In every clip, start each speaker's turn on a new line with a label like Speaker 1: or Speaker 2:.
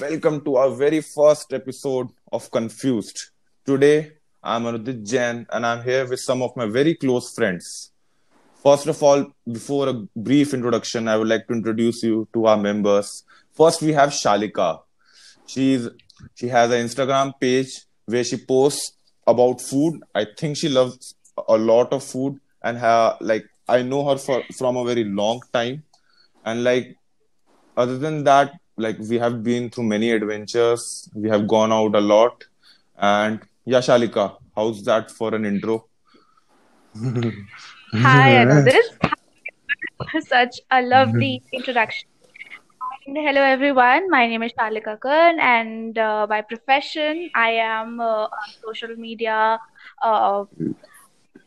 Speaker 1: Welcome to our very first episode of Confused. Today, I'm Anudit Jain and I'm here with some of my very close friends. First of all, before a brief introduction, I would like to introduce you to our members. First, we have Shalika. She's she has an Instagram page where she posts about food. I think she loves a lot of food and her like I know her for from a very long time. And like other than that, like we have been through many adventures. We have gone out a lot. And yeah, Shalika, how's that for an intro?
Speaker 2: Hi, Anudit. Such a lovely introduction. And hello, everyone. My name is Shalika Khan, and uh, by profession, I am uh, a social media uh,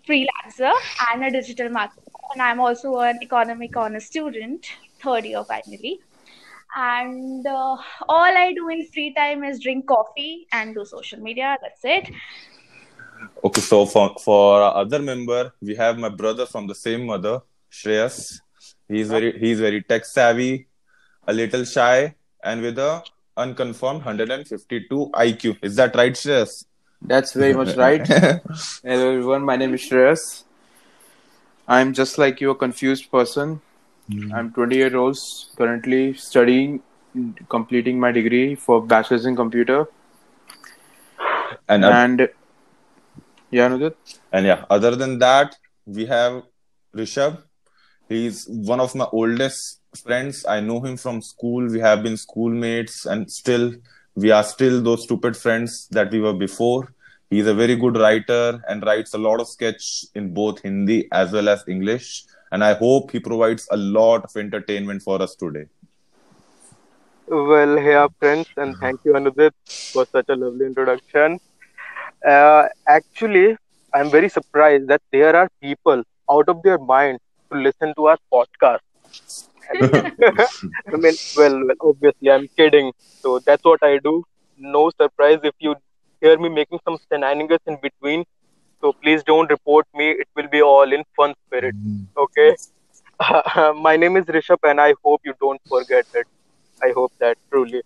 Speaker 2: freelancer and a digital marketer. And I'm also an economic honor student, third year finally. And uh, all I do in free time is drink coffee and do social media. That's it.
Speaker 1: Okay, so for for our other member, we have my brother from the same mother, Shreyas. He's very he's very tech savvy, a little shy, and with a unconfirmed 152 IQ. Is that right, Shreyas?
Speaker 3: That's very much right. Hello everyone, my name is Shreyas. I'm just like you, a confused person. I'm 20 years old, currently studying, completing my degree for bachelor's in computer.
Speaker 1: And uh,
Speaker 3: And yeah, Anudit?
Speaker 1: and yeah, other than that, we have Rishabh. He's one of my oldest friends. I know him from school. We have been schoolmates, and still we are still those stupid friends that we were before. He's a very good writer and writes a lot of sketch in both Hindi as well as English. And I hope he provides a lot of entertainment for us today.
Speaker 4: Well, hey, our friends, and thank you, Anudit, for such a lovely introduction. Uh, actually, I'm very surprised that there are people out of their mind to listen to our podcast. I mean, well, well, obviously, I'm kidding. So that's what I do. No surprise if you hear me making some shenanigans in between. So please don't report me. It will be all in fun spirit. Okay. My name is Rishabh, and I hope you don't forget it. I hope that truly.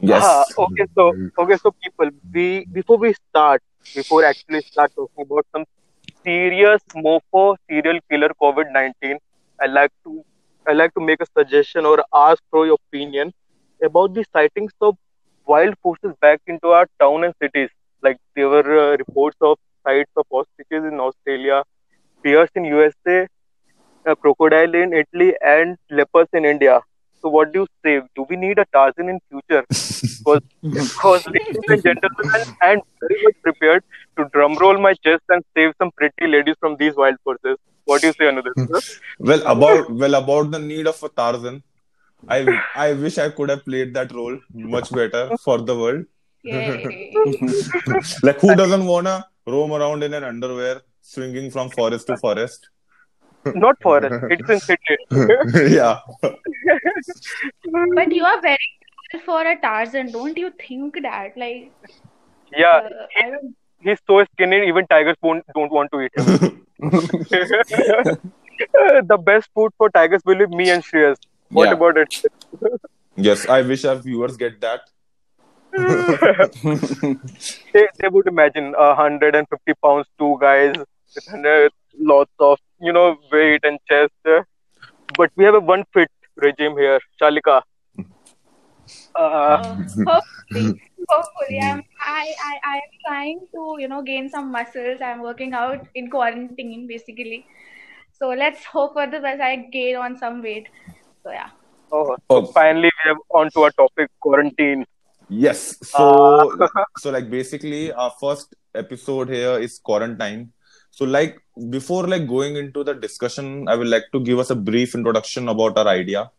Speaker 1: Yes.
Speaker 4: Ah, okay, so okay, so people, we before we start, before actually start talking about some serious mofo serial killer COVID nineteen, I like to I like to make a suggestion or ask for your opinion about the sightings of wild forces back into our town and cities. Like there were uh, reports of sights of ostriches in Australia, bears in USA, a crocodile in Italy, and leopards in India. So what do you say? Do we need a Tarzan in future? Because, because ladies and gentlemen, I'm very much prepared to drum roll my chest and save some pretty ladies from these wild forces. What do you say, Anudit?
Speaker 1: Well, about well about the need of a Tarzan, I I wish I could have played that role much better for the world. Like who doesn't wanna roam around in an underwear, swinging from forest to forest?
Speaker 4: Not forest. It's in city.
Speaker 1: yeah.
Speaker 2: But you are very tall for a Tarzan. Don't you think that? Like,
Speaker 4: Yeah,
Speaker 2: uh, I
Speaker 4: he's so skinny. Even tigers won't, don't want to eat him. the best food for tigers will be me and Shreyas. What
Speaker 1: Yeah.
Speaker 4: about it?
Speaker 1: Yes, I wish our viewers get that.
Speaker 4: They, they would imagine a 150 pounds two guys with lots of you know weight and chest but we have a one fit regime here shalika uh,
Speaker 2: Uh, hopefully, hopefully, I'm I, I I am trying to you know gain some muscles. I'm working out in quarantine basically. So let's hope for the best. I gain on some weight. So yeah.
Speaker 4: oh,
Speaker 1: Oh.
Speaker 4: so finally we have on to our topic quarantine
Speaker 1: Yes. So so like basically our first episode here is quarantine. So like before like going into the discussion, I would like to give us a brief introduction about our idea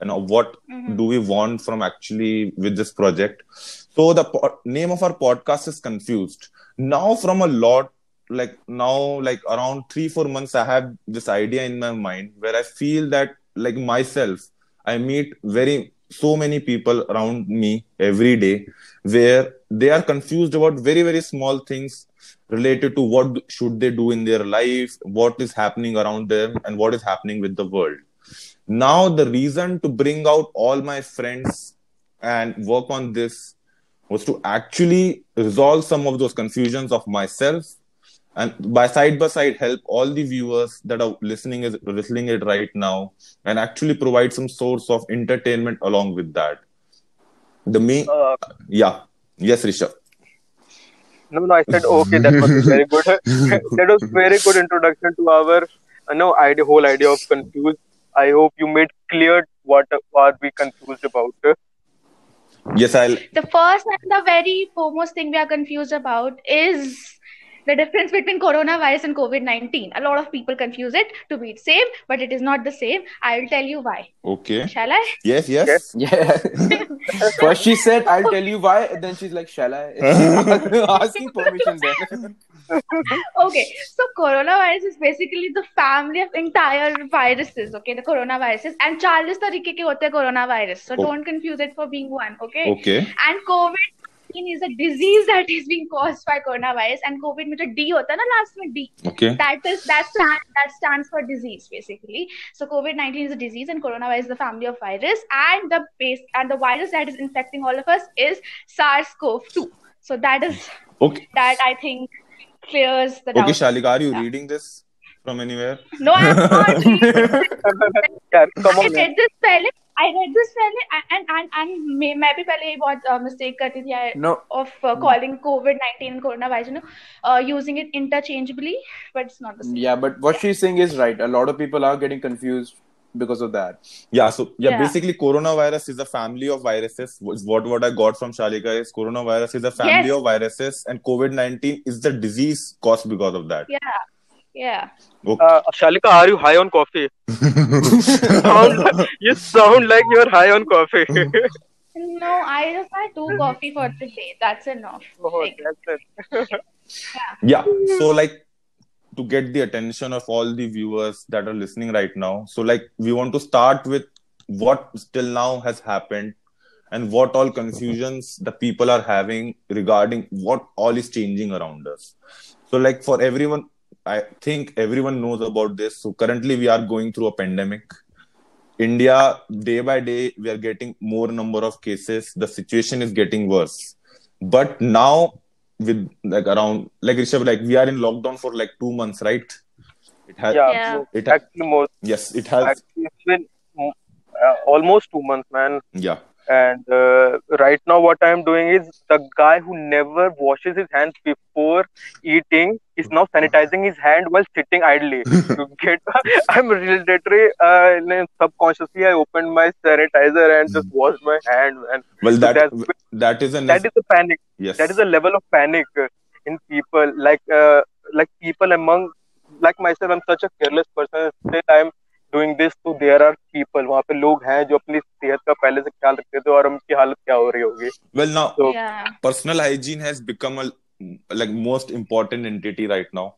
Speaker 1: and what
Speaker 2: Mhm.
Speaker 1: do we want from actually with this project. So the po- name of our podcast is confused. Now from a lot like now like around 3 4 months I have this idea in my mind where I feel that like myself I meet very so many people around me every day where they are confused about very very small things related to what should they do in their life what is happening around them and what is happening with the world. Now the reason to bring out all my friends and work on this was to actually resolve some of those confusions of myself and by side by side help all the viewers that are listening is listening it right now and actually provide some source of entertainment along with that the main
Speaker 4: Uh,
Speaker 1: yeah yes rishabh
Speaker 4: no, no, I said okay. That was very good. that was very good introduction to our, uh, no, idea, whole idea of confused. I hope you made clear what are we confused about.
Speaker 1: yes i'll
Speaker 2: The first and the very foremost thing we are confused about is the difference between coronavirus and COVID 19. A lot of people confuse it to be same, but it is not the same. I'll tell you why.
Speaker 1: Okay.
Speaker 2: Shall I?
Speaker 1: Yes, yes.
Speaker 4: yes.
Speaker 3: Yeah. First, she said, I'll tell you why. And then she's like, Shall I? Asking permission there.
Speaker 2: okay, so coronavirus is basically the family of entire viruses, okay? The coronaviruses. And 40 tarike ke hote coronavirus. So
Speaker 1: oh.
Speaker 2: don't confuse it for being one, okay?
Speaker 1: Okay.
Speaker 2: And COVID 16 is a disease that is being caused by coronavirus and covid with a d hota na last mein d
Speaker 1: okay.
Speaker 2: that is that stand, that stands for disease basically so covid-19 is a disease and coronavirus is the family of virus and the base and the virus that is infecting all of us is sars-cov-2 so that is
Speaker 1: okay.
Speaker 2: that i think clears the
Speaker 1: okay shalika are you
Speaker 2: yeah.
Speaker 1: reading this from anywhere
Speaker 2: no i'm not
Speaker 4: come on I
Speaker 2: read this spelling I read this पहले and and and मैं भी पहले ये बहुत mistake करती थी of calling covid 19 coronavirus you know using it interchangeably but it's not the same
Speaker 3: yeah but what she is saying is right a lot of people are getting confused because of that.
Speaker 1: Yeah, so yeah,
Speaker 2: yeah,
Speaker 1: basically coronavirus is a family of viruses. Is what what I got from Shalika is coronavirus is a family
Speaker 2: yes.
Speaker 1: of viruses and COVID-19 is the disease caused because of that.
Speaker 2: Yeah. Yeah.
Speaker 1: Okay.
Speaker 4: Uh, Shalika, are you high on coffee? sound, you sound like you're high on coffee.
Speaker 2: No, I just had two coffee for today. That's enough.
Speaker 4: oh,
Speaker 2: Like,
Speaker 4: that's it.
Speaker 1: yeah, so like to get the attention of all the viewers that are listening right now. So like we want to start with what still now has happened and what all confusions the people are having regarding what all is changing around us. So like for everyone, I think everyone knows about this. So currently we are going through a pandemic. India, day by day, we are getting more number of cases. The situation is getting worse. But now, with like around, like Rishabh, like we are in lockdown for like two months, right? It has,
Speaker 4: Yeah,
Speaker 2: Yeah.
Speaker 1: it ha-
Speaker 4: actually, more,
Speaker 1: yes, it has,
Speaker 4: actually, it's been uh, almost two months, man.
Speaker 1: yeah,
Speaker 4: And uh, right now, what I'm doing is the guy who never washes his hands before eating is now sanitizing his hand while sitting idly. to get, I'm literally uh, subconsciously I opened my sanitizer and just washed my hand, and
Speaker 1: well, that
Speaker 4: that's-
Speaker 1: that is an
Speaker 4: that is the panic.
Speaker 1: yes,
Speaker 4: That is the level of panic in people. Like uh, like people among like myself, I'm such a careless person. Still, I'm doing this too there are people वहाँ पे लोग हैं जो अपनी सेहत का पहले से ख्याल रखते थे और उनकी हालत क्या हो रही होगी।
Speaker 1: Well now personal hygiene has become like most important entity right now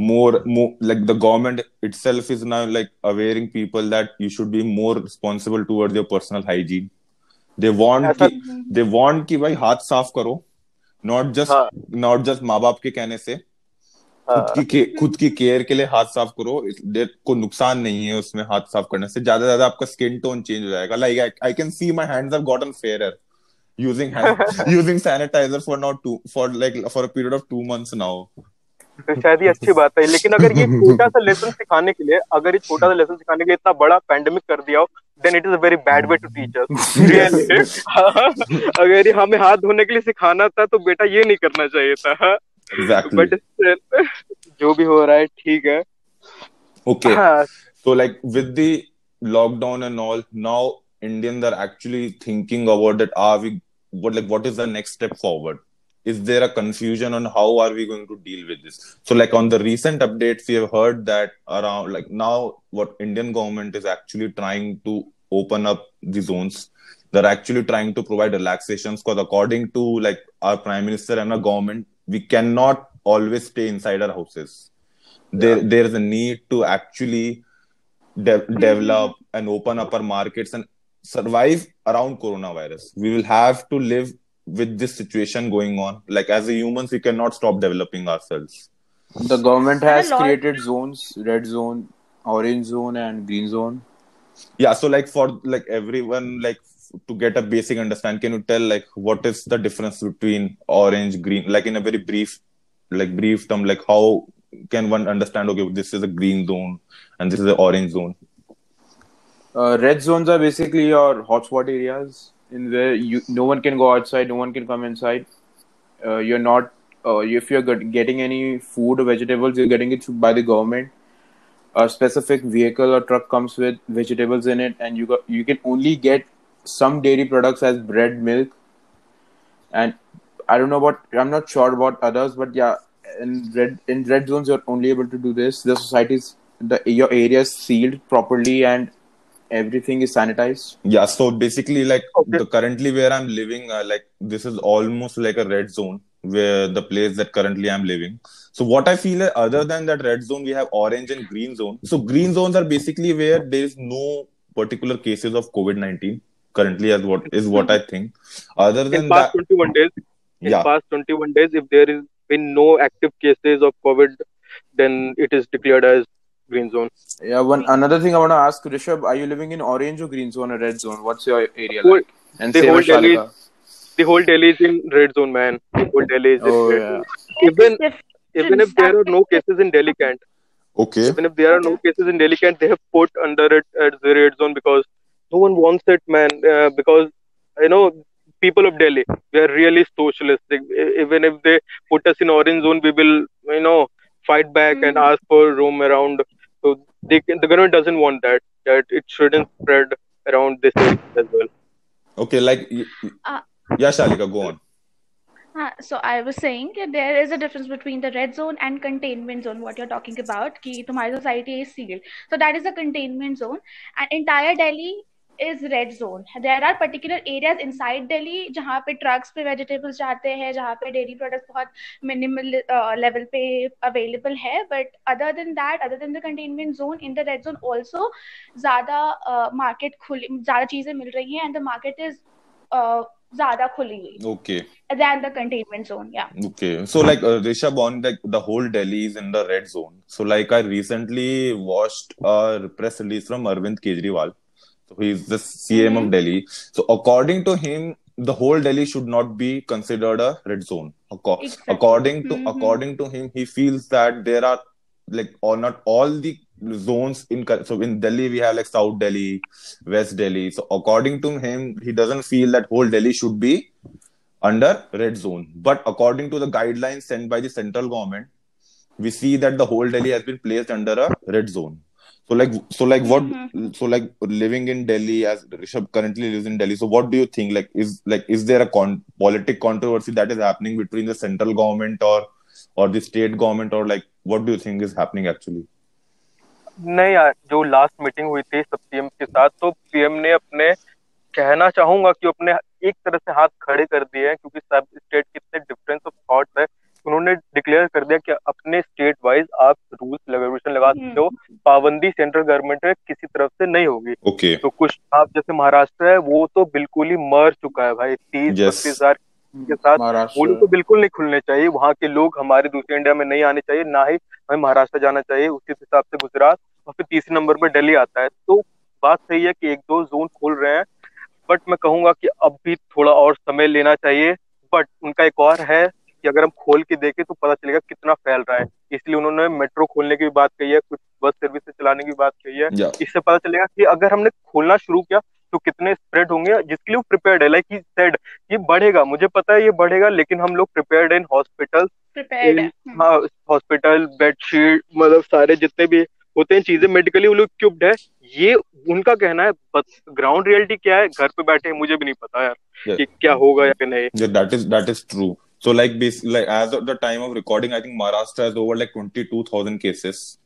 Speaker 1: more like the government itself is now like awaring people that you should be more responsible towards your personal hygiene they want they want कि भाई हाथ साफ़ करो not
Speaker 4: just
Speaker 1: not just माँ बाप के कहने से। खुद
Speaker 4: हाँ,
Speaker 1: की के- खुद की केयर के लिए हाथ साफ़ करो। को नुकसान नहीं है उसमें हाथ साफ़ करने से। ज़्यादा ज़्यादा आपका स्किन टोन चेंज हो जाएगा। Like I can see my hands have gotten fairer using hand, using sanitizer for now two for like for a period of two months now.
Speaker 4: तो शायद ये अच्छी बात है। लेकिन अगर ये छोटा सा लेसन सिखाने के लिए अगर ये छोटा सा लेसन सिखाने के लिए इतना बड़ा पैंडेमिक कर दिया हो then it is a very bad way to teach us really अगर ये हमें हाथ धोने के लिए सिखाना था तो बेटा ये नहीं करना चाहिए था।
Speaker 1: exactly
Speaker 4: बट जो भी हो रहा है ठीक है
Speaker 1: okay
Speaker 4: हाँ,
Speaker 1: so like with the lockdown and all now indians are actually thinking about that are we what like what is the next step forward is there a confusion on how are we going to deal with this so like on the recent updates we have heard that around like now what indian government is actually trying to open up the zones they're actually trying to provide relaxations because according to like our prime minister and our government we cannot always stay inside our houses. There there is a need to actually de- develop and open up our markets and survive around coronavirus. We will have to live with this situation going on. Like as a humans we cannot stop developing ourselves.
Speaker 3: The government has created zones: red zone, orange zone, and green zone.
Speaker 1: yeah so like for like everyone like to get a basic understand, can you tell like what is the difference between orange, green, like in a very brief, like brief term, like how can one understand? Okay, this is a green zone and this is an orange zone.
Speaker 3: Uh, red zones are basically your hotspot areas in where you no one can go outside, no one can come inside. Uh, you're not uh, if you're getting any food or vegetables, you're getting it by the government. A specific vehicle or truck comes with vegetables in it, and you got you can only get some dairy products as bread, milk, and I don't know what I'm not sure about others, but yeah, in red in red zones you're only able to do this. The society's the your area is sealed properly and everything is sanitized.
Speaker 1: Yeah, so basically, like
Speaker 4: Okay.
Speaker 1: the currently where I'm living, uh, like this is almost like a red zone where the place that currently I'm living. So what I feel, other than that red zone, we have orange and green zone. So green zones are basically where there is no particular cases of COVID nineteen currently, as what is what I think. Other than
Speaker 4: In
Speaker 1: than
Speaker 4: past
Speaker 1: that,
Speaker 4: 21 days, in
Speaker 1: yeah,
Speaker 4: past 21 days, if there is been no active cases of COVID, then it is declared as green zone.
Speaker 3: Yeah, one another thing I want to ask Rishabh, are you living in orange or green zone or red zone? What's your area
Speaker 4: Whole-
Speaker 3: like? And
Speaker 4: the whole Delhi- The whole Delhi is in red zone, man. The whole Delhi is
Speaker 3: Oh,
Speaker 4: in red
Speaker 3: yeah.
Speaker 4: zone. Even even if there are no cases in Delhi Cantt,
Speaker 1: okay,
Speaker 4: even if there are no cases in Delhi Cantt, they have put under it at the red zone because no one wants it, man, uh, because you know people of Delhi they are really socialist. Even if they put us in orange zone, we will you know fight back mm. and
Speaker 2: hmm.
Speaker 4: ask for room around. So they, the government doesn't want that. That it shouldn't spread around this area as well.
Speaker 1: Okay, like
Speaker 2: uh,
Speaker 1: yeah, Shalika, go on.
Speaker 2: Uh, so I was saying there is a difference between the red zone and containment zone. What you're talking about, that society is sealed. So that is a containment zone, and entire Delhi is red zone there are particular areas inside Delhi जहाँ पे trucks पे vegetables जाते हैं जहाँ पे dairy product बहुत minimal level uh, पे available है. But other than that other than the containment zone in the red zone also ज़्यादा मार्केट खुली ज़्यादा चीज़ें मिल रही हैं एंड द मार्केट इज़ ज़्यादा खुली हुई than the containment zone yeah.
Speaker 1: Okay. So like uh, rishabh on like the whole delhi is in the red zone. So like i recently watched a press release from arvind kejriwal. So he's the CM of
Speaker 2: Mhm.
Speaker 1: Delhi. So according to him, the whole Delhi should not be considered a red zone.
Speaker 2: Exactly.
Speaker 1: According to
Speaker 2: Mhm.
Speaker 1: according to him, he feels that there are like or not all the zones in so in Delhi we have like South Delhi, West Delhi. So according to him, he doesn't feel that whole Delhi should be under red zone. But according to the guidelines sent by the central government, we see that the whole Delhi has been placed under a red zone. So like so like what
Speaker 2: Mhm.
Speaker 1: so like living in Delhi as Rishabh currently lives in Delhi. So what do you think? Like is like is there a con- politic controversy that is happening between the central government or or the state government or like what do you think is happening actually?
Speaker 4: नहीं यार जो last meeting हुई थी सब PM के साथ तो PM ने अपने कहना चाहूँगा कि अपने एक तरह से हाथ खड़े कर दिए हैं क्योंकि सब स्टेट के इतने डिफरेंस ऑफ़ थॉट्स है उन्होंने डिक्लेयर कर दिया कि अपने स्टेट वाइज आप रूल्स रेगुलेशन लगा सकते हो। पाबंदी सेंट्रल गवर्नमेंट में किसी तरफ़ से नहीं होगी।
Speaker 1: Okay.
Speaker 4: तो कुछ आप जैसे महाराष्ट्र है वो तो बिल्कुल ही मर चुका है भाई। तीस
Speaker 1: Yes.
Speaker 4: बत्तीस हज़ार के साथ वो तो बिल्कुल नहीं खुलने चाहिए। वहाँ के लोग हमारे दूसरे इंडिया में नहीं आने चाहिए ना ही हमें महाराष्ट्र जाना चाहिए उसी हिसाब से गुजरात और फिर तीसरे नंबर पर दिल्ली आता है। तो बात सही है कि एक दो जोन खोल रहे हैं बट मैं कहूँगा कि अब भी थोड़ा और समय लेना चाहिए बट उनका एक और है कि अगर हम खोल के देखें तो पता चलेगा कितना फैल रहा है इसलिए उन्होंने मेट्रो खोलने की भी बात कही है कुछ बस सर्विस चलाने की बात कही है इससे पता चलेगा कि अगर हमने खोलना शुरू किया तो कितने स्प्रेड होंगे जिसके लिए वो प्रिपेयर्ड है लाइक ही सेड ये बढ़ेगा मुझे पता है ये बढ़ेगा लेकिन हम लोग प्रिपेयर्ड इन हॉस्पिटल
Speaker 2: Prepared. है.
Speaker 4: हॉस्पिटल बेडशीट मतलब सारे जितने भी होते हैं चीज़ें मेडिकली वो लोग इक्विप्ड है ये उनका कहना है बस ग्राउंड रियलिटी क्या है घर पे बैठे हैं, मुझे भी नहीं पता यार
Speaker 1: Yeah.
Speaker 4: कि क्या होगा या नहीं
Speaker 1: that is that is true. So like like as of the time of recording, I think Maharashtra has over like twenty two thousand cases.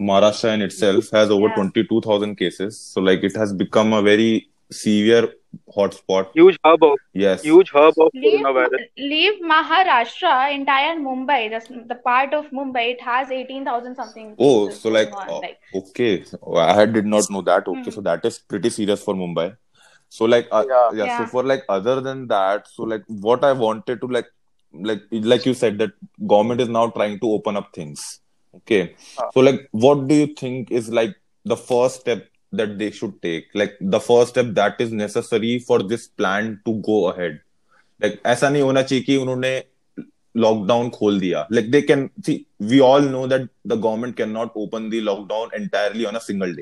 Speaker 1: Maharashtra in itself has over
Speaker 2: yeah.
Speaker 1: twenty two thousand cases. So like it has become a very severe hotspot.
Speaker 4: Huge hub of
Speaker 1: yes.
Speaker 4: Huge hub of
Speaker 2: leave,
Speaker 4: coronavirus.
Speaker 2: Leave Maharashtra, entire Mumbai, the, the part of Mumbai, it has eighteen thousand something.
Speaker 1: Oh, so like,
Speaker 2: on,
Speaker 1: uh,
Speaker 2: like,
Speaker 1: okay, I did not hmm. know that. Okay, so that is pretty serious for Mumbai So like uh,
Speaker 4: Yeah.
Speaker 1: yeah, so
Speaker 2: Yeah.
Speaker 1: for like other than that, so like what I wanted to like like like you said that government is now trying to open up things. Okay,
Speaker 4: Ah.
Speaker 1: so like what do you think is like the first step that they should take? Like the first step that is necessary for this plan to go ahead. Like ऐसा नहीं होना चाहिए कि उन्होंने lockdown खोल दिया like they can see we all know that the government cannot open the lockdown entirely on a single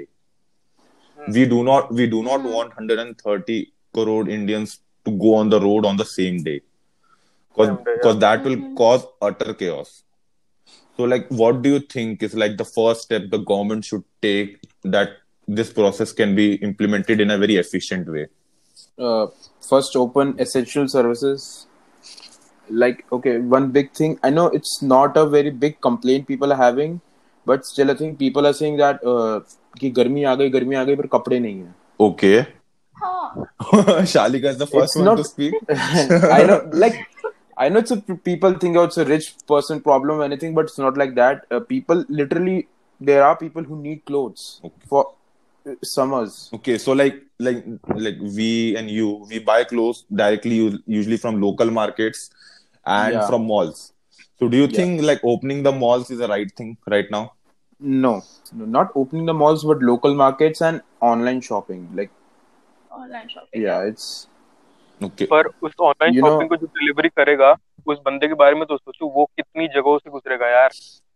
Speaker 1: day we do not we do not hmm. want 130 crore indians to go on the road on the same day. Because because
Speaker 4: yeah.
Speaker 1: that will hmm. cause utter chaos. So like what do you think is like the first step the government should take that this process can be implemented in a very efficient way?
Speaker 3: Uh, first open essential services. Like okay one big thing i know it's not a very big complaint people are having but still i think people are saying that uh, कि गर्मी आ गई गर्मी आ गई पर कपड़े नहीं है
Speaker 1: okay
Speaker 2: Huh.
Speaker 1: shalika is the first
Speaker 3: It's
Speaker 1: one
Speaker 3: not-
Speaker 1: to speak
Speaker 3: I know, like, I know it's a people think oh, it's a rich person problem or anything, but it's not like that. Uh, people literally, there are people who need clothes for uh, summers.
Speaker 1: Okay, so like like like we and you we buy clothes directly u- usually from local markets and
Speaker 3: Yeah.
Speaker 1: from malls. So do you
Speaker 3: Yeah.
Speaker 1: think like opening the malls is the right thing right now?
Speaker 3: No, no, not opening the malls, but local markets and online shopping. Like,
Speaker 2: Online shopping.
Speaker 3: yeah, it's
Speaker 1: Okay.
Speaker 4: पर उस online
Speaker 3: You know-
Speaker 4: shopping को जो delivery करेगा उस बंदे के बारे में तो सोचो वो कितनी जगहों से गुजरेगा यार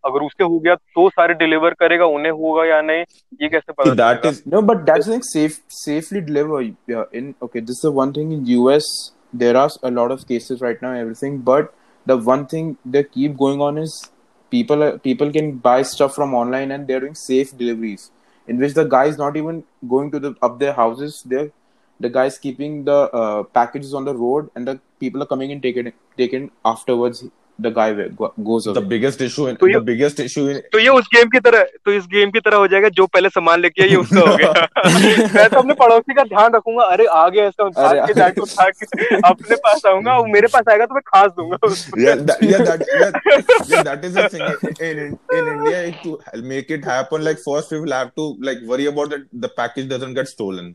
Speaker 4: अगर उसके हो गया तो सारे डिलीवर करेगा उन्हें होगा या नहीं ये कैसे पता
Speaker 1: So that
Speaker 4: चलेगा?
Speaker 1: is
Speaker 3: no, but that's like safe, safely deliver. Yeah, in okay, this is the one thing in US. There are a lot of cases right now, and everything. But the one thing they is people people can buy stuff from online and they're doing safe deliveries, in which the guy is not even going to the up their houses. They're the guy's keeping the uh, packages on the road, and the people are coming and taking taken afterwards. The guy goes
Speaker 1: the biggest issue in the biggest issue in
Speaker 4: तो ये उस game की तरह तो इस game की तरह हो जाएगा जो पहले सामान लेके आया उसका हो गया। मैं तो अपने पड़ोसी का ध्यान रखूँगा अरे आ गया ऐसा उठा दांत को उठा अपने पास आऊँगा वो मेरे पास आएगा तो मैं खास दूँगा
Speaker 1: yeah that is the thing in in India to make it happen like first we will have to like worry about that the package doesn't get stolen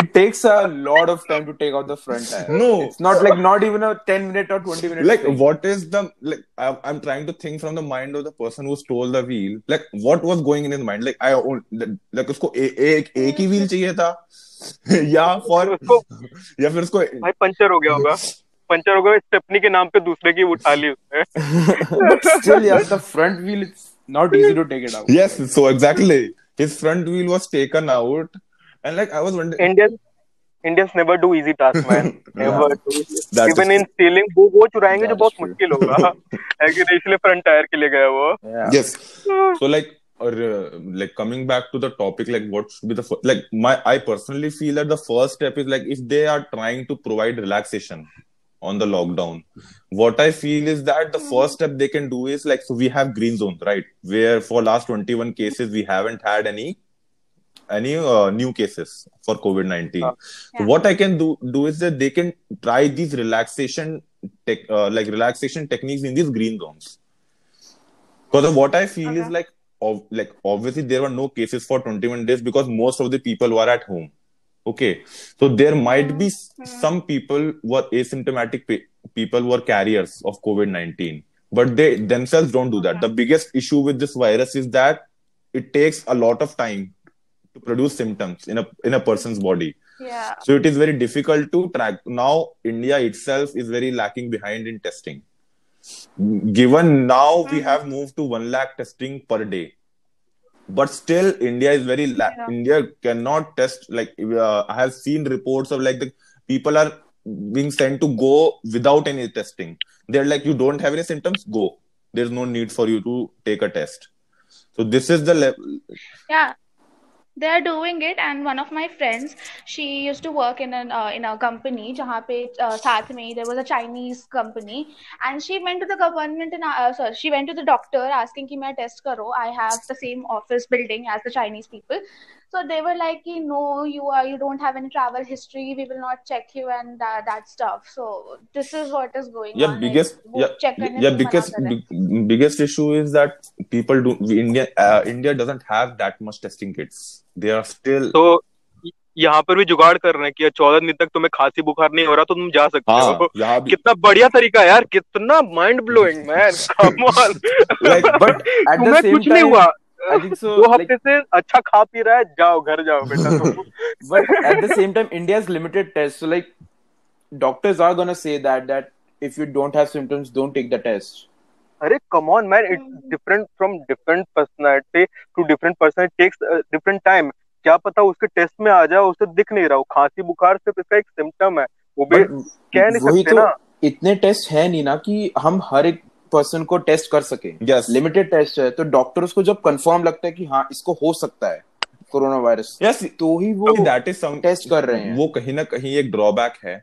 Speaker 3: it takes a lot of time to take out the front tire.
Speaker 1: No.
Speaker 3: it's not like not even a ten minute or twenty minute.
Speaker 1: like
Speaker 3: thing.
Speaker 1: what is the like I- i'm trying to think from the mind of the person who stole the wheel like what was going in his mind like i own like उसको एक एक ही wheel चाहिए था या for या फिर उसको
Speaker 4: भाई पंचर हो गया होगा पंचर हो गया स्टेपनी के नाम पे दूसरे की उठा ली उसने
Speaker 3: but still, yeah, the front wheel it's not easy to take it out.
Speaker 1: Yes, so exactly. His front wheel was taken out, and like I was wondering,
Speaker 4: Indian Indians never do easy task man never
Speaker 1: That
Speaker 4: even
Speaker 1: is-
Speaker 4: in stealing वो वो चुराएंगे जो
Speaker 3: That is
Speaker 4: बहुत
Speaker 3: true.
Speaker 4: मुश्किल होगा है कि नहीं इसलिए फ्रंट टायर के लिए गया वो
Speaker 3: Yeah.
Speaker 1: yes. So like, or uh, like coming back to the topic, like what should be the fir- like my I personally feel that the first step is like if they are trying to provide relaxation on the lockdown, what I feel is that the first step they can do is like so we have green zones right where for last twenty one cases we haven't had any any uh, new cases for COVID nineteen.
Speaker 4: Uh,
Speaker 1: So
Speaker 2: Yeah.
Speaker 1: what I can do do is that they can try these relaxation tech uh, like relaxation techniques in these green zones. Because what I feel is like of like obviously there were no cases for 21 days because most of the people were at home. Okay, so there might be s- some people who are asymptomatic pe- people who are carriers of COVID 19, but they themselves don't do that. The biggest issue with this virus is that it takes a lot of time to produce symptoms in a in a person's body.
Speaker 2: Yeah.
Speaker 1: So it is very difficult to track. Now India itself is very lacking behind in testing. Given now we
Speaker 2: Mhm.
Speaker 1: have moved to one lakh testing per day, but still India is very la-
Speaker 2: Yeah.
Speaker 1: India cannot test. Like uh, I have seen reports of like the people are being sent to go without any testing. They're like, you don't have any symptoms, go. There's no need for you to take a test. So this is the level.
Speaker 2: Yeah, they're doing it and one of my friends she used to work in an uh, in a company jahan pe uh, mein there was a chinese company and she went to the government and uh, sorry she went to the doctor asking ki main test karo. I have the same office building as the chinese people. So they were like, "Ki, "No, you are you don't have any travel history. We will not check you and that, that stuff." So this is what is going
Speaker 1: yeah
Speaker 2: on.
Speaker 1: biggest
Speaker 2: like,
Speaker 1: yeah yeah
Speaker 2: रहे हैं.
Speaker 1: big, biggest issue is that people do india uh, india doesn't have that much testing kits they are still
Speaker 4: तो यहाँ पर भी जुगाड़ कर रहे हैं कि चौदह दिन तक तुम्हें खांसी बुखार नहीं हो रहा तो तुम जा सकते
Speaker 1: हाँ
Speaker 4: हो कितना बढ़िया तरीका यार कितना mind
Speaker 1: blowing
Speaker 3: man come on
Speaker 4: तुम्हें कुछ नहीं हुआ
Speaker 3: So.
Speaker 4: दो हफ़्ते से अच्छा खा पी रहा है जाओ घर जाओ बेटा तुम
Speaker 3: but at the same time, India's limited tests. So like, doctors are gonna say that that if you don't have symptoms, don't take the test.
Speaker 4: अरे come on man it's different from different personality to different person takes different time क्या पता उसके test में आ जाए उसे दिख नहीं रहा हो खांसी बुखार सिर्फ़ इसका एक सिम्टम है वो भी कह नहीं सकते
Speaker 3: तो
Speaker 4: ना
Speaker 3: इतने टेस्ट है नहीं ना कि हम हर एक पर्सन को टेस्ट कर सके
Speaker 1: yes
Speaker 3: लिमिटेड टेस्ट है तो डॉक्टर्स को जब कंफर्म लगता है कि हाँ इसको हो सकता है कोरोना वायरस
Speaker 1: yes
Speaker 3: तो ही वो
Speaker 1: that is some
Speaker 3: टेस्ट कर रहे हैं
Speaker 1: वो कहीं ना कहीं एक ड्रॉबैक है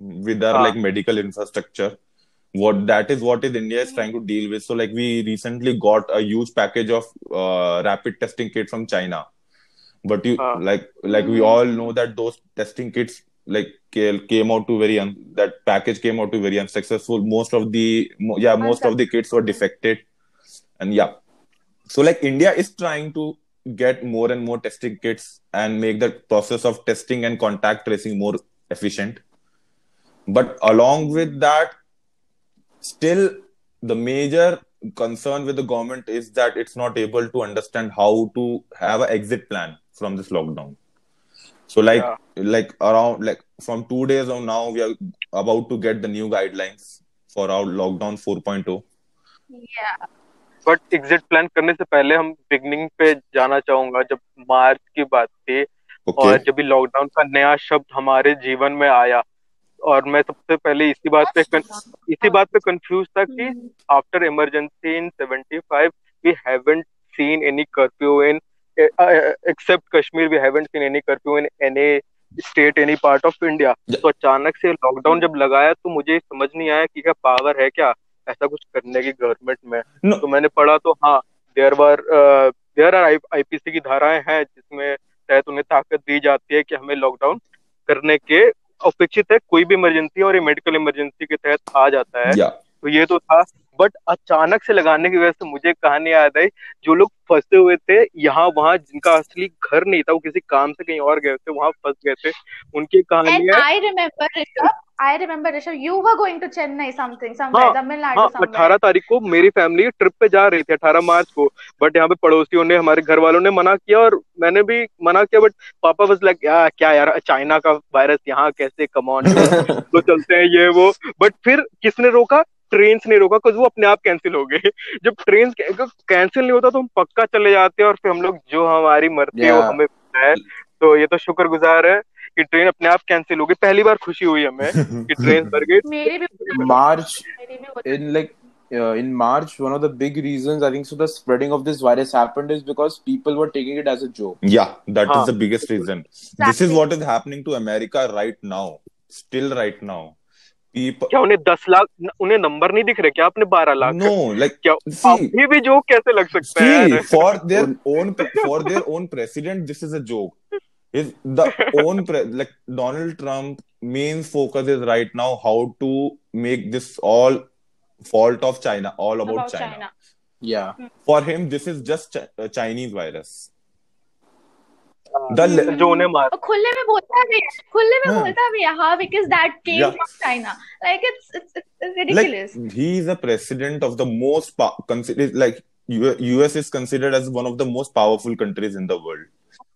Speaker 1: our
Speaker 4: हाँ.
Speaker 1: like medical infrastructure what that is what is india is trying to deal with so like we recently got a huge package of uh, rapid testing kit from china but you
Speaker 4: हाँ.
Speaker 1: like like mm-hmm. we all know that those testing kits like came out to very un- that package came out to very unsuccessful. Most of the yeah most of the kits were defected. And yeah. So like india is trying to get more and more testing kits and make the process of testing and contact tracing more efficient. But along with that still the major concern with the government is that it's not able to understand how to have an exit plan from this lockdown so like
Speaker 4: Yeah.
Speaker 1: like around like from two days on now we are about to get the new guidelines for our lockdown oh. 4.0
Speaker 2: Yeah.
Speaker 4: But exit plan करने से पहले हम beginning पे जाना चाहूँगा जब मार्च की बात थी
Speaker 1: okay
Speaker 4: और जब भी लॉकडाउन का नया शब्द हमारे जीवन में आया और मैं सबसे पहले इसी बात पे इसी बात पे कंफ्यूज था कि after emergency in 75 we haven't seen any curfew in uh, uh, except kashmir we haven't seen any curfew in any state any part of india.
Speaker 1: Yeah.
Speaker 4: तो अचानक से लॉकडाउन जब लगाया तो मुझे समझ नहीं आया कि क्या पावर है क्या ऐसा कुछ करने की गवर्नमेंट में।
Speaker 1: No.
Speaker 4: तो मैंने पढ़ा तो हाँ there were there are IPC की धाराएँ हैं जिसमें तहत उन्हें ताकत दी जाती है कि हमें लॉकडाउन करने के अपेक्षित है। कोई भी इमरजेंसी और ये मेडिकल इमरजेंसी के तहत आ जाता है।
Speaker 1: Yeah.
Speaker 4: तो ये तो था। बट अचानक से लगाने की वजह से मुझे कहानी याद आई। जो लोग फंसे हुए थे यहाँ वहाँ जिनका असली घर नहीं था वो किसी काम से कहीं और गए थे वहाँ फंस गए थे। उनकी
Speaker 2: कहानी
Speaker 4: कहानियाँ
Speaker 2: I remember, Rishabh, I remember, Rishabh, you were going to Chennai something,
Speaker 4: हाँ
Speaker 2: Tamil Nadu
Speaker 4: हाँ
Speaker 2: somewhere.
Speaker 4: अठारह तारीख को मेरी फैमिली ट्रिप पे जा रही थी अठारह मार्च को। बट यहाँ पे पड़ोसियों ने हमारे घर वालों ने मना किया और मैंने भी मना किया बट पापा बस लाइक या क्या यार चाइना का वायरस यहाँ कैसे कमॉन तो चलते हैं ये वो। बट फिर किसने रोका? ट्रेन ने रोका बिकॉज़ वो अपने आप कैंसिल हो गए जब ट्रेन कैंसिल नहीं होता तो हम पक्का चले जाते हैं और फिर हम लोग जो हमारी मर्ज़ी है वो
Speaker 3: Yeah.
Speaker 4: हमें पता है तो ये तो शुक्रगुजार है कि ट्रेन अपने आप कैंसिल हो गई पहली बार खुशी हुई हमें कि ट्रेन भर गई
Speaker 2: मेरी भी
Speaker 3: March
Speaker 2: मेरी भी होती
Speaker 3: in like uh, in March, one of the big reasons I think so the spreading of this virus happened is because people were taking it as a joke.
Speaker 1: Yeah, that is
Speaker 4: हाँ.
Speaker 1: the biggest reason. Exactly. This is what is happening to America right now. Still right now. People...
Speaker 4: क्या उन्हें दस लाख उन्हें number नहीं दिख रहे क्या आपने बारह लाख?
Speaker 1: नो लाइक
Speaker 4: क्या ये भी जो कैसे लग सकते हैं?
Speaker 1: For their own for their own president this is a joke is the own like Donald Trump main focus is right now how to make this all fault of China all about China
Speaker 3: yeah
Speaker 1: for him this is just Chinese virus दल हाँ,
Speaker 4: जो उन्हें मार
Speaker 2: खुले में बोलता भी खुले में
Speaker 1: हाँ।
Speaker 2: बोलता भी how because that came from China like it's it's ridiculous
Speaker 1: he is is president of the most most like US is considered as one of the most powerful countries in the world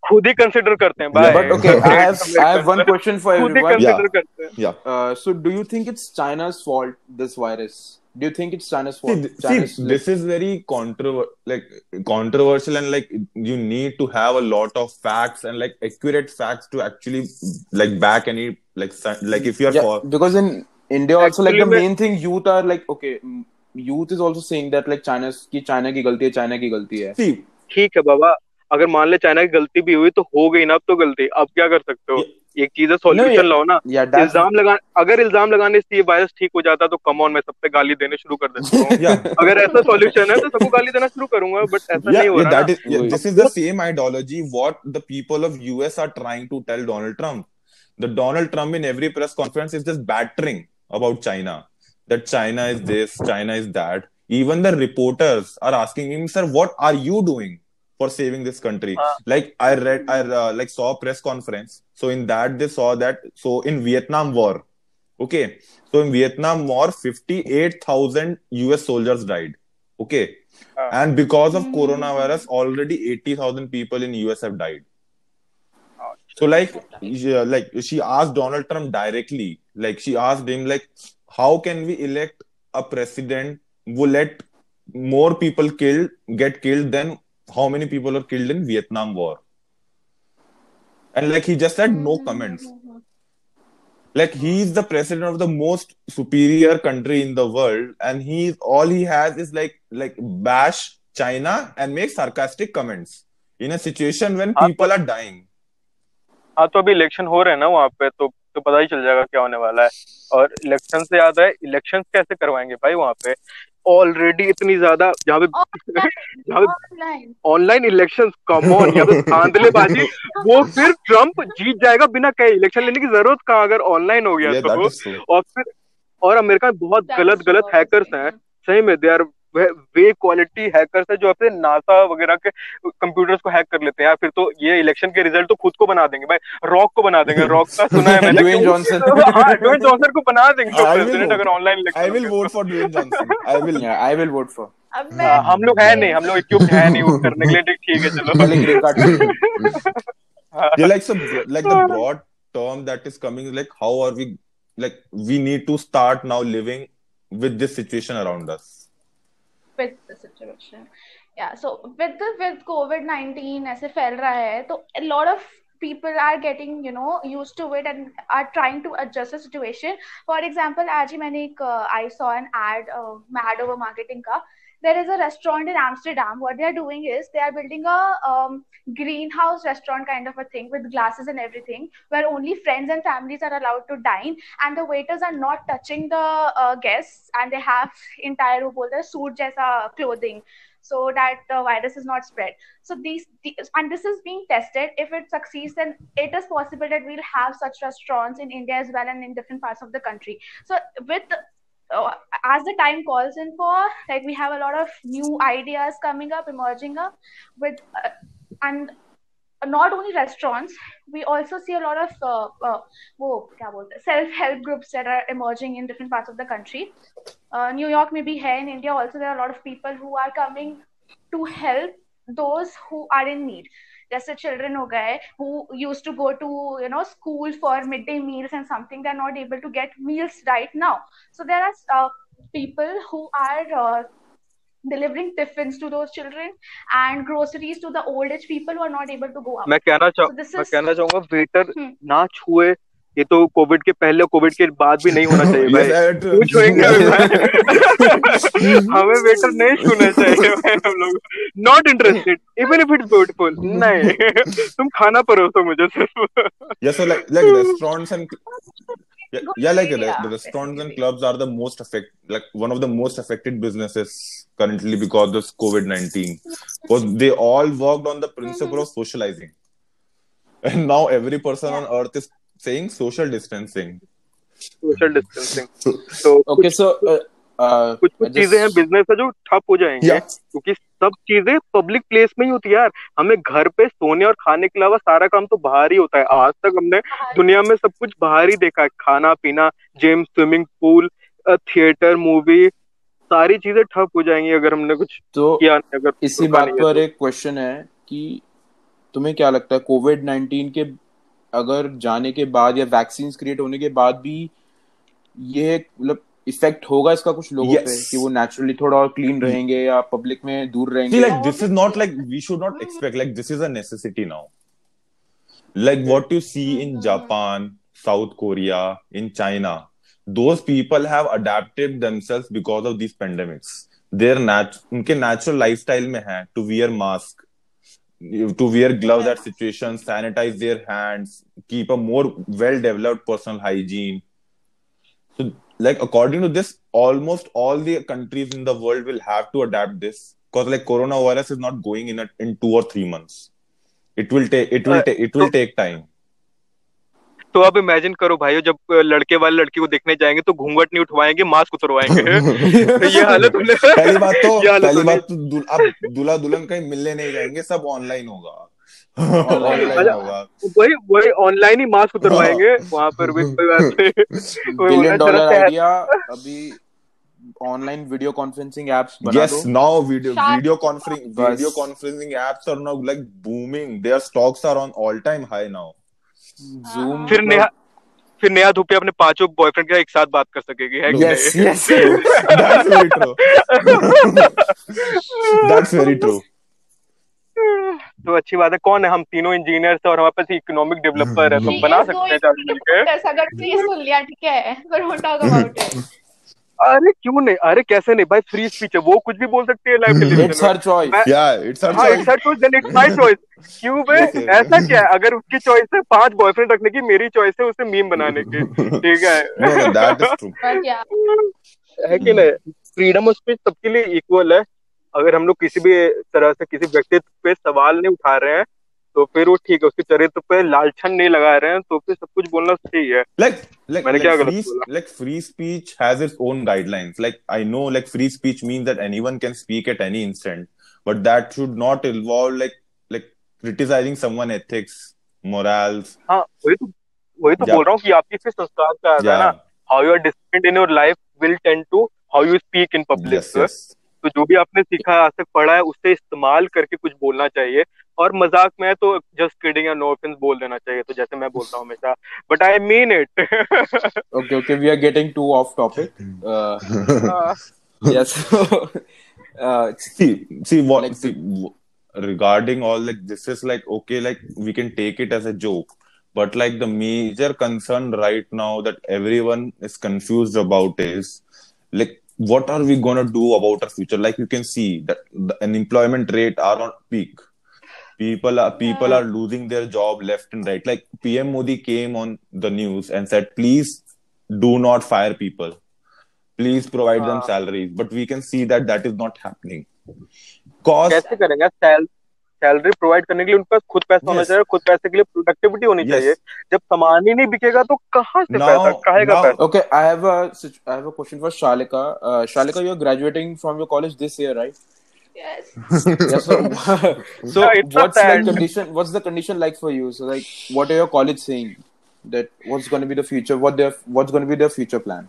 Speaker 4: खुद ही consider करते हैं भाई
Speaker 3: but okay I have I have one question for everyone
Speaker 4: खुद ही consider करते हैं.
Speaker 1: Yeah
Speaker 3: so do you think it's China's fault this virus Do you think it's China's fault?
Speaker 1: th-
Speaker 3: China's,
Speaker 1: see, this is very controver- like controversial and like you need to have a lot of facts and like accurate facts to actually like back any like like if you're
Speaker 3: yeah,
Speaker 1: for
Speaker 3: because in India also like the main thing youth are like okay, mm, youth is also saying that like China's की China की गलती है China की गलती है.
Speaker 1: see
Speaker 4: ठीक है बाबा अगर मान ले चाइना की गलती भी हुई तो हो गई ना अब तो गलती अब क्या कर सकते हो एक चीज़ है सोल्यूशन लाओ ना। इल्ज़ाम लगा अगर इल्ज़ाम लगाने से ये वायरस ठीक हो जाता तो कम ऑन मैं सबसे गाली देने शुरू कर देता अगर ऐसा सोल्यूशन है तो सबको गाली देना शुरू करूँगा बट ऐसा नहीं हो
Speaker 1: this is the same ideology what the people of US are trying to tell Donald Trump the Donald Trump in every press conference is just battering about China that China is this China is that even the reporters are asking him sir what are you doing? For saving this country?"
Speaker 4: Uh.
Speaker 1: like I read, I uh, like saw a press conference. So in that they saw that so in Vietnam War, okay. So in Vietnam War, fifty-eight thousand US soldiers died. Okay,
Speaker 4: Uh.
Speaker 1: and because of
Speaker 2: Hmm.
Speaker 1: coronavirus, already eighty thousand people in US have died. So like, like she asked Donald Trump directly, like she asked him, like, how can we elect a president who let more people killed get killed than how many people are killed in Vietnam War? And like he just said, no comments. Like he's the president of the most superior country in the world, and he's all he has is like like bash China and make sarcastic comments in a situation when
Speaker 4: हाँ,
Speaker 1: people are dying.
Speaker 4: हाँ तो अभी election हो रहे हैं ना वहाँ पे तो तो पता ही चल जाएगा क्या होने वाला है और इलेक्शन से याद है इलेक्शन कैसे करवाएँगे भाई वहाँ पे ऑलरेडी इतनी ज़्यादा जहाँ पे जहाँ पे ऑनलाइन इलेक्शन कम ऑन यहाँ पे धांधलेबाजी वो फिर ट्रंप जीत जाएगा बिना कहीं। इलेक्शन लेने की ज़रूरत कहाँ? अगर ऑनलाइन हो गया
Speaker 1: Yeah,
Speaker 4: तो। और फिर और अमेरिका में बहुत गलत गलत. हैकर्स हैं। सही में they are way quality hacker है जो अपने नासा वगैरह के कंप्यूटर्स को हैक कर लेते हैं फिर तो ये इलेक्शन के रिज़ल्ट तो खुद को बना देंगे भाई। रॉक को बना देंगे। रॉक का सुना है मैंने
Speaker 3: जॉनसन
Speaker 4: हाँ, को बना देंगे
Speaker 1: तो
Speaker 4: प्रेसिडेंट अगर ऑनलाइन
Speaker 2: हाँ,
Speaker 4: हम लोग है नहीं हम लोग इक्विप है नहीं वोट करने के लिए। ठीक है चलो।
Speaker 1: Like some like the broad term that is coming like how are we like we need to start now living with this situation around us
Speaker 2: with the situation. Yeah, so with the with COVID nineteen ऐसे फैल रहा है तो a lot of people are getting you know used to it and are trying to adjust the situation. For example, आज ही मैंने एक uh, I saw an ad uh, ad over marketing का. there is a restaurant in Amsterdam. What they are doing is they are building a um, greenhouse restaurant kind of a thing with glasses and everything, where only friends and families are allowed to dine, and the waiters are not touching the uh, guests, and they have entire bolta suit jaisa clothing so that the virus is not spread. So these, these, and this is being tested. If it succeeds, then it is possible that we'll have such restaurants in India as well and in different parts of the country. So with Oh, as the time calls in for like we have a lot of new ideas coming up emerging up with uh, and not only restaurants we also see a lot of uh, uh, oh, self-help groups that are emerging in different parts of the country. Uh, new york may be here in india also there are a lot of people who are coming to help those who are in need. जैसे children हो गए who use to go to you know school for mid day meals and something they are not able to get meals right now so there are people who are delivering tiffins to those children and groceries to the old age people who are not able to go out.
Speaker 4: मैं कहना चाहूँ
Speaker 2: so
Speaker 4: मैं कहना चाहूँगा waiter
Speaker 2: hmm.
Speaker 4: ना छुए ये तो कोविड के पहले कोविड के बाद भी नहीं होना चाहिए भाई भाई हमें वेटर नहीं छूना चाहिए भाई हम लोग not interested even if it's beautiful नहीं तुम खाना परोसो मुझे सिर्फ़
Speaker 1: yeah, so like like restaurants and yeah, yeah like the,
Speaker 2: Yeah,
Speaker 1: the restaurants and clubs are the most affect like one of the most affected businesses currently because of COVID nineteen. Because they all worked on the principle of socializing, and now every person on earth is saying social distancing.
Speaker 4: Social distancing
Speaker 1: So,
Speaker 4: तो
Speaker 3: Okay, so uh, uh,
Speaker 4: कुछ कुछ चीज़ें हैं business है जो ठप हो जाएँगे
Speaker 1: Yeah.
Speaker 4: क्योंकि सब चीज़ें पब्लिक प्लेस में ही होती है यार हमें घर पे सोने और खाने के अलावा सारा काम तो बाहर ही होता है आज तक हमने दुनिया में सब कुछ बाहर ही देखा है खाना पीना gym swimming pool theatre movie सारी चीज़ें ठप हो जाएँगी अगर हमने कुछ
Speaker 3: तो
Speaker 4: किया नहीं अगर
Speaker 3: इसी बात पर
Speaker 4: तो।
Speaker 3: एक क्वेश्चन है कि तुम्हें क्या लगता है कोविड नाइन्टीन के अगर जाने के बाद या वैक्सीन क्रिएट होने के बाद भी ये मतलब इफ़ेक्ट होगा इसका कुछ लोगों
Speaker 1: yes.
Speaker 3: पे कि वो नेचुरली थोड़ा और क्लीन रहेंगे या पब्लिक में दूर रहेंगे?
Speaker 1: Like this is not like we should not expect like this is a now like what you see in Japan South Korea in China those people have adapted themself because of this pandemics there उनके natural lifestyle में है to wear mask to wear gloves at situations, sanitize their hands, keep a more well-developed personal hygiene. So, like according to this, almost all the countries in the world will have to adapt this because like coronavirus is not going in a, in two or three months. It will take it will take it will take time.
Speaker 4: तो अब imagine करो भाइयों जब लड़के वाले लड़की को देखने जाएँगे तो घूंघट नहीं उठवाएँगे मास्क उतरवाएँगे। तो ये हालत
Speaker 1: पहली बात तो पहली बात तो अब दूल्हा दुल्हन कहीं मिलने नहीं जाएँगे सब ऑनलाइन होगा। ऑनलाइन
Speaker 4: मतलब-
Speaker 1: होगा।
Speaker 4: वही वही ऑनलाइन ही मास्क उतरवाएँगे वहाँ पर भी कोई बात नहीं।
Speaker 3: बिलियन डॉलर आइडिया अभी ऑनलाइन वीडियो कॉन्फ्रेंसिंग एप्स बना
Speaker 1: yes
Speaker 3: दो।
Speaker 1: now video
Speaker 2: Shark-
Speaker 1: video conferencing
Speaker 3: Bus.
Speaker 1: video conferencing apps are now like booming. Their stocks are on all time high now
Speaker 3: Zoom
Speaker 4: फिर नेहा फिर नेहा धूपे अपने पाँचों बॉयफ्रेंड के साथ एक साथ बात कर सकेगी है yes
Speaker 3: yes
Speaker 1: that's very true that's very true.
Speaker 4: तो अच्छी बात है कौन है? हम तीनों इंजीनियर्स और हमारे पास इकोनॉमिक डेवलपर है तो हम बना सकते हैं चालू मिलकर
Speaker 2: अगर सुन लिया ठीक है? पर डोंट टॉक अबाउट इट
Speaker 4: अरे क्यों नहीं? अरे कैसे नहीं? भाई फ्री स्पीच है। वो कुछ भी बोल सकती है live
Speaker 3: television
Speaker 4: it's
Speaker 3: her choice
Speaker 1: yeah it's our
Speaker 4: हाँ
Speaker 1: choice.
Speaker 4: It's her choice then it's my choice क्यों बे. ऐसा क्या है? अगर उसकी चॉइस है पाँच बॉयफ्रेंड रखने की मेरी चॉइस है उसे मीम बनाने की। ठीक है।
Speaker 1: True.
Speaker 2: बट या
Speaker 4: है कि नहीं? फ्रीडम ऑफ़ स्पीच सबके लिए इक्वल है। अगर हम लोग किसी भी तरह से किसी व्यक्तित्व पे सवाल नहीं उठा रहे हैं तो फिर वो ठीक है उसके चरित्र पे लालछन नहीं लगा रहे हैं तो फिर सब कुछ बोलना सही है।
Speaker 1: लाइक लाइक
Speaker 4: मैंने क्या गलत बोला?
Speaker 1: Like free speech has its own guidelines like I know like free speech means that anyone can speak at any instant but that should not involve like like criticising someone ethics morals
Speaker 4: हाँ वही तो वही तो बोल रहा हूँ कि आपके फिर संस्कार का है ना। How you are discipline in your life will tend to how you speak
Speaker 1: in public
Speaker 4: तो जो भी आपने सीखा है आज तक पढ़ा है उससे इस्तेमाल करके कुछ बोलना चाहिए। और मज़ाक में तो जस्ट किडिंग नो ऑफेंस बोल देना चाहिए तो जैसे मैं बोलता हूँ हमेशा। But I mean it
Speaker 3: okay okay we are getting to off topic
Speaker 1: regarding all like this is like okay like we can take it as a joke but like the major concern right now that everyone is confuse about is like what are we going to do about our future like you can see that the unemployment rate are on peak people are people
Speaker 2: Yeah.
Speaker 1: are losing their job left and right like pm modi came on the news and said please do not fire people please provide them
Speaker 4: हाँ.
Speaker 1: salaries but we can see that that is not happening cause
Speaker 4: कैसे करेंगे cell salary provide करने के लिए उनके पास खुद पैसा होना चाहिए खुद पैसे के लिए प्रोडक्टिविटी होनी
Speaker 1: Yes.
Speaker 4: चाहिए जब सामान ही नहीं बिकेगा तो कहाँ से
Speaker 1: Now-
Speaker 4: पैसा कहेगा पैसा
Speaker 3: okay, I have a situ- I have a question for Shalika. Uh, Shalika, you're graduating from your college this year, right? Yes. So, so
Speaker 4: Yeah,
Speaker 3: what's like condition? What's the condition like for you? So, like, what are your college saying? That what's going to be the future? What their what's going to be their future plan?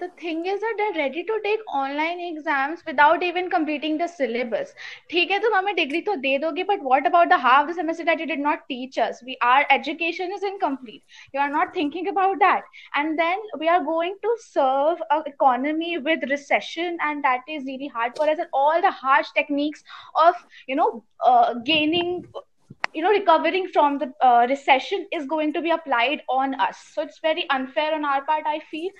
Speaker 2: the thing is that they're ready to take online exams without even completing the syllabus ठीक है तुम हमें degree तो दे दोगे but what about the half the semester that you did not teach us we our education is incomplete you are not thinking about that and then we are going to serve a economy with recession and that is really hard for us and all the harsh techniques of you know uh, gaining you know recovering from the uh, recession is going to be applied on us. So it's very unfair on our part i feel.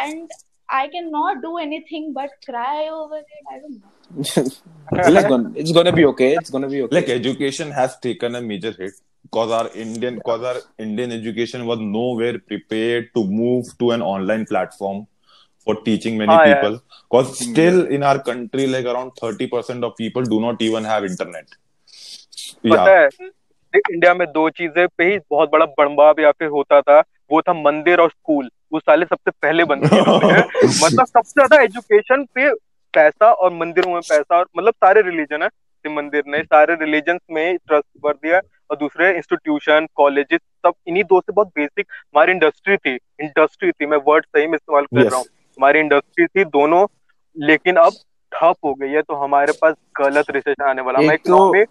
Speaker 2: And i cannot do anything but cry over it. I don't know.
Speaker 3: It's, gonna, be okay. It's gonna be okay.
Speaker 1: like education has taken a major hit. Because our indian because our indian education was nowhere prepared to move to an online platform for teaching many
Speaker 4: yeah.
Speaker 1: people. Because still in our country like around 30% of people do not even have internet
Speaker 4: पता है India में दो चीज़ें पे ही बहुत बड़ा बड़बाब या फिर होता था वो था मंदिर और स्कूल वो साले सबसे पहले किए इन्होंने। मतलब सबसे ज़्यादा एजुकेशन पे पैसा और मंदिरों में पैसा और मतलब सारे रिलीजन है। मंदिर ने सारे रिलीजन में ट्रस्ट भर दिया और दूसरे इंस्टीट्यूशन कॉलेजेस सब इन्हीं दो से बहुत बेसिक हमारी इंडस्ट्री थी। इंडस्ट्री थी मैं वर्ड सही में इस्तेमाल कर
Speaker 1: Yes.
Speaker 4: रहा हूँ। हमारी इंडस्ट्री थी दोनों लेकिन अब ठप हो गई है तो हमारे पास गलत रिसेशन आने वाला हमारी
Speaker 3: तो-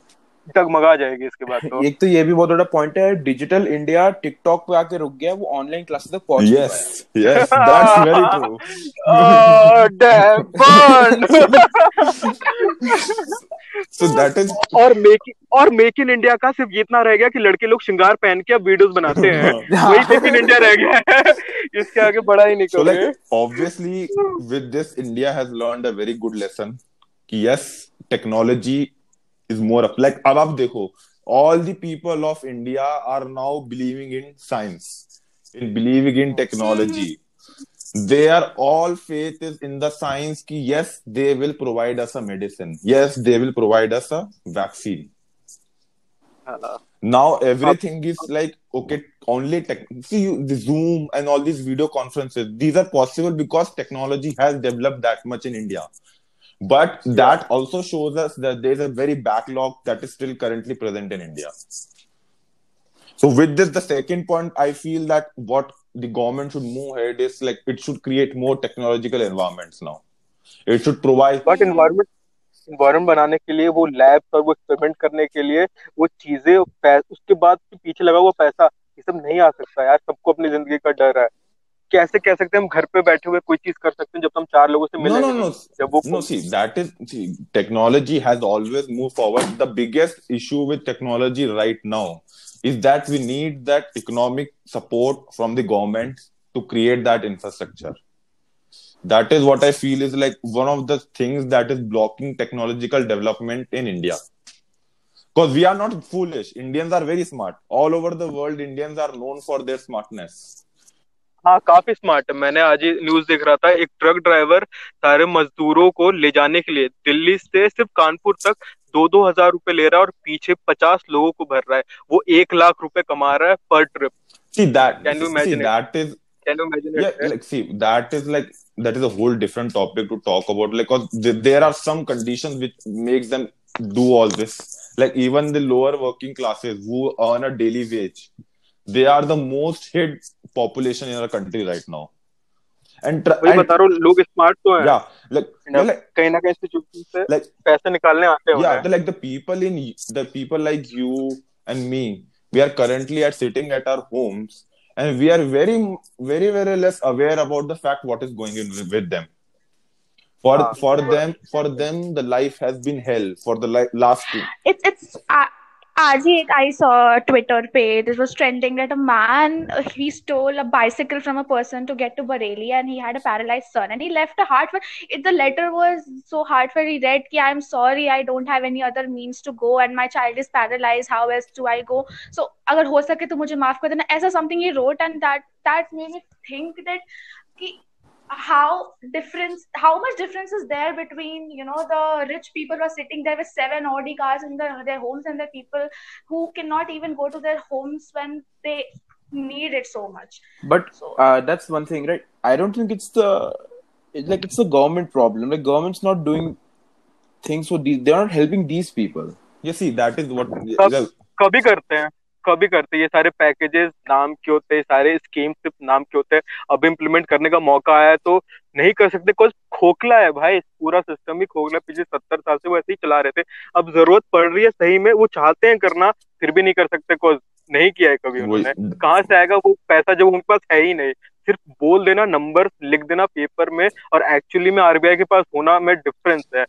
Speaker 4: डगमगा जाएगी इसके बाद तो।
Speaker 3: एक तो ये भी बहुत बड़ा पॉइंट है डिजिटल इंडिया टिकटॉक पे आके रुक गया वो ऑनलाइन क्लासेस तक पहुँच नहीं
Speaker 1: yes yes that's very true.
Speaker 4: Oh, damn, burn!
Speaker 1: so that
Speaker 4: और मेक और मेक इन इंडिया का सिर्फ़ ये इतना रह गया कि लड़के लोग श्रृंगार पहन के अब वीडियोस बनाते हैं। वही मेक इन इंडिया रह गया है। इसके आगे बड़ा ही निकल
Speaker 1: like, obviously, with this, India has learned a very good lesson. कि Yes, technology is more up. Like अब आप देखो, all the people of India are now believing in science, in believing in technology. Their all faith is in the science. Ki yes, they will provide us a medicine. Yes, they will provide us a vaccine.
Speaker 4: हाँ,
Speaker 1: Now everything is like okay, only tech. See you, the Zoom and all these video conferences. These are possible because technology has developed that much in India. But that also shows us that there is a very backlog that is still currently present in India. So with this, the second point, I feel that what the government should move ahead is like it should create more technological environments now. It should provide
Speaker 4: but environment environment बनाने के लिए वो labs और वो experiment करने के लिए वो चीजें पै- उसके बाद पीछे लगा हुआ पैसा ये सब नहीं आ सकता यार सबको अपनी जिंदगी का डर है कैसे कह सकते हैं हम घर पे बैठे हुए कोई चीज़ कर सकते हैं जब हम चार लोगों से
Speaker 1: No,
Speaker 4: मिलेंगे
Speaker 1: no, no,
Speaker 4: नहीं। जब वो
Speaker 1: no. See, that is see, technology has always moved forward. The biggest issue with technology right now is that we need that economic support from the government to create that. That is what I feel is like one of the things that is blocking technological development in India. Because we are not foolish. Indians are very smart. All over the world, Indians are known for their smartness.
Speaker 4: हाँ काफ़ी smart है। मैंने आज news देख रहा था एक truck driver सारे मजदूरों को ले जाने के लिए दिल्ली से सिर्फ़ कानपुर तक दो दो हज़ार रूपए ले रहा है और पीछे पचास लोगों को भर रहा है। वो एक लाख रुपए कमा रहा है पर trip
Speaker 1: see that
Speaker 4: can you imagine
Speaker 1: is
Speaker 4: can you
Speaker 1: imagine like like that a whole different topic to talk most hit population in our country right now and, tr-
Speaker 4: वही
Speaker 1: and
Speaker 4: बता रहा हूँ लोग स्मार्ट तो हैं
Speaker 1: yeah like, yeah, like
Speaker 4: कहीं ना कहीं सिचुएशन से
Speaker 1: like
Speaker 4: पैसे निकालने आते हैं
Speaker 1: yeah the, like the people in the people like you and me we are currently at sitting at our homes and we are very very very less aware about the fact what is going on with them for
Speaker 4: Ah.
Speaker 1: for them for them the life has been hell for the li- last two
Speaker 2: it's it's uh, आज ही एक I saw Twitter पे this was trending that a man he stole a bicycle from a person to get to Bareilly and he had a paralysed son and he left a heart for it the letter was so hard for he read कि I am sorry I don't have any other means to go and my child is paralysed how else do I go so अगर हो सके तो मुझे माफ़ कर देना, ऐसा something he wrote and that that made me think that कि how difference how much difference is there between you know the rich people who are sitting there with seven audi cars in their, their homes and the people who cannot even go to their homes when they need it so much
Speaker 3: But
Speaker 2: so
Speaker 3: uh, that's one thing, right? I don't think it's the it's like it's a government problem. Like government's not doing things for these. They're not helping these people.
Speaker 1: you see that is what
Speaker 4: कब कभी करते हैं कभी करते ये सारे packages नाम के होते हैं सारे स्कीम सिर्फ़ नाम के होते हैं। अब इम्प्लीमेंट करने का मौका आया है तो नहीं कर सकते। कुछ खोखला है भाई पूरा सिस्टम ही खोखला। पिछले सत्तर साल से वो ऐसे ही चला रहे थे। अब ज़रूरत पड़ रही है सही में वो चाहते हैं करना फिर भी नहीं कर सकते। कुछ नहीं किया है कभी उन्होंने। कहाँ से आएगा वो पैसा जब उनके पास है ही नहीं। सिर्फ़ बोल देना नंबर लिख देना पेपर में और एक्चुअली में आरबीआई के पास होना में डिफरेंस है।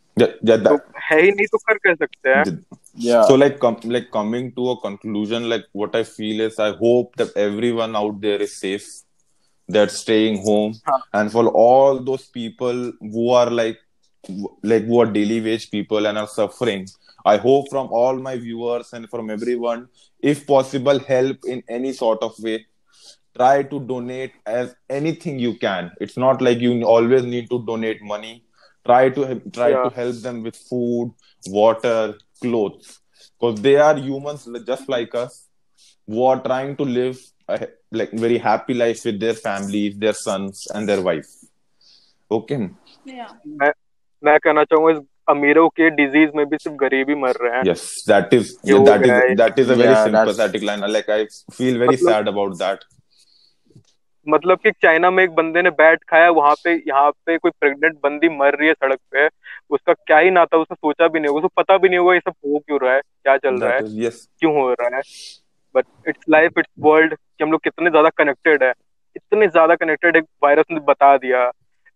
Speaker 4: तो है ही नहीं तो कर कह सकते हैं?
Speaker 3: Yeah.
Speaker 1: so like com- like coming to a conclusion like what i feel is i hope that everyone out there is safe they're staying home
Speaker 4: Huh.
Speaker 1: and for all those people who are like like who are daily wage people and are suffering i hope from all my viewers and from everyone if possible help in any sort of way try to donate as anything you can it's not like you always need to donate money try to try
Speaker 4: Yeah.
Speaker 1: to help them with food water clothes because they are humans just like us who are trying to live a like very happy life with their families their sons and their wife okay
Speaker 2: yeah
Speaker 4: मैं मैं कहना चाहूँगा इस अमीरों के disease में भी सिर्फ़ गरीब ही मर रहे हैं
Speaker 1: yes that is
Speaker 4: Yo,
Speaker 1: yeah, that
Speaker 4: guys.
Speaker 1: is that is a very
Speaker 3: Yeah, that's-
Speaker 1: sympathetic line like i feel very
Speaker 4: मतलब-
Speaker 1: sad about that
Speaker 4: मतलब कि चाइना में एक बंदे ने बैट खाया वहाँ पे यहाँ पे कोई प्रेग्नेंट बंदी मर रही है सड़क पे उसका क्या ही नाता उसने सोचा भी नहीं होगा उसको पता भी नहीं होगा ये सब हो क्यों रहा है क्या चल रहा है क्यों हो रहा है। But it's life it's world कि हम लोग कितने ज़्यादा कनेक्टेड है इतने ज़्यादा कनेक्टेड एक वायरस ने बता दिया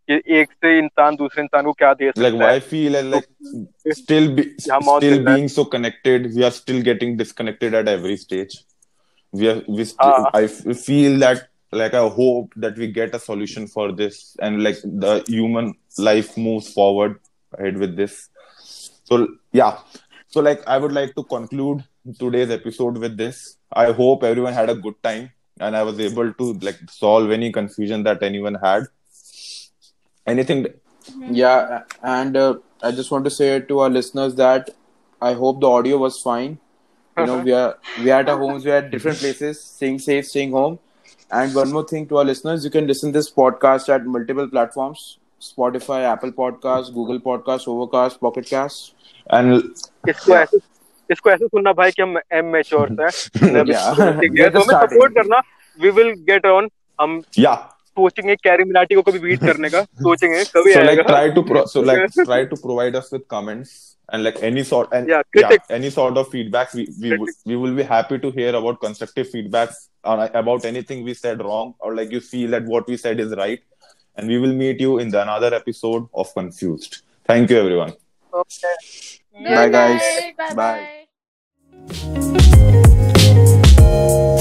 Speaker 4: कि एक से इंसान दूसरे इंसान को क्या दे सकता
Speaker 1: like,
Speaker 4: है।
Speaker 1: Feel like still still being so connected we are still getting disconnected at every stage we are we I feel that like I hope that we get a solution for this and like the human life moves forward ahead with this so yeah So, like, I would like to conclude today's episode with this. I hope everyone had a good time and I was able to like solve any confusion that anyone had. Anything?
Speaker 3: Yeah, and uh, I just want to say to our listeners that I hope the audio was fine. You know, we are we are at our homes, we are at different places, staying safe, staying home. And one more thing to our listeners, you can listen this podcast at multiple platforms: Spotify, Apple Podcasts, Google Podcasts, Overcast, Pocket Cast.
Speaker 1: And
Speaker 4: इसको ऐसे इसको ऐसे सुनना भाई कि हम am mature है
Speaker 3: Yeah.
Speaker 4: है तो हमें. सपोर्ट करना वी विल गेट ऑन हम
Speaker 1: yeah,
Speaker 4: सोचेंगे कैरी मिनाटी को कभी बीट करने का सोचेंगे कभी
Speaker 1: so like try to pro- so like try to provide us with comments and like any sort and
Speaker 4: Yeah, critic.
Speaker 1: any sort of feedback we we, w- we will be happy to hear about constructive feedback on, about anything we said wrong or like you feel that what we said is right and we will meet you in the another episode of confused thank you everyone
Speaker 4: Okay.
Speaker 2: Good
Speaker 3: Bye, guys.
Speaker 2: night.
Speaker 3: Bye.
Speaker 2: Bye-bye.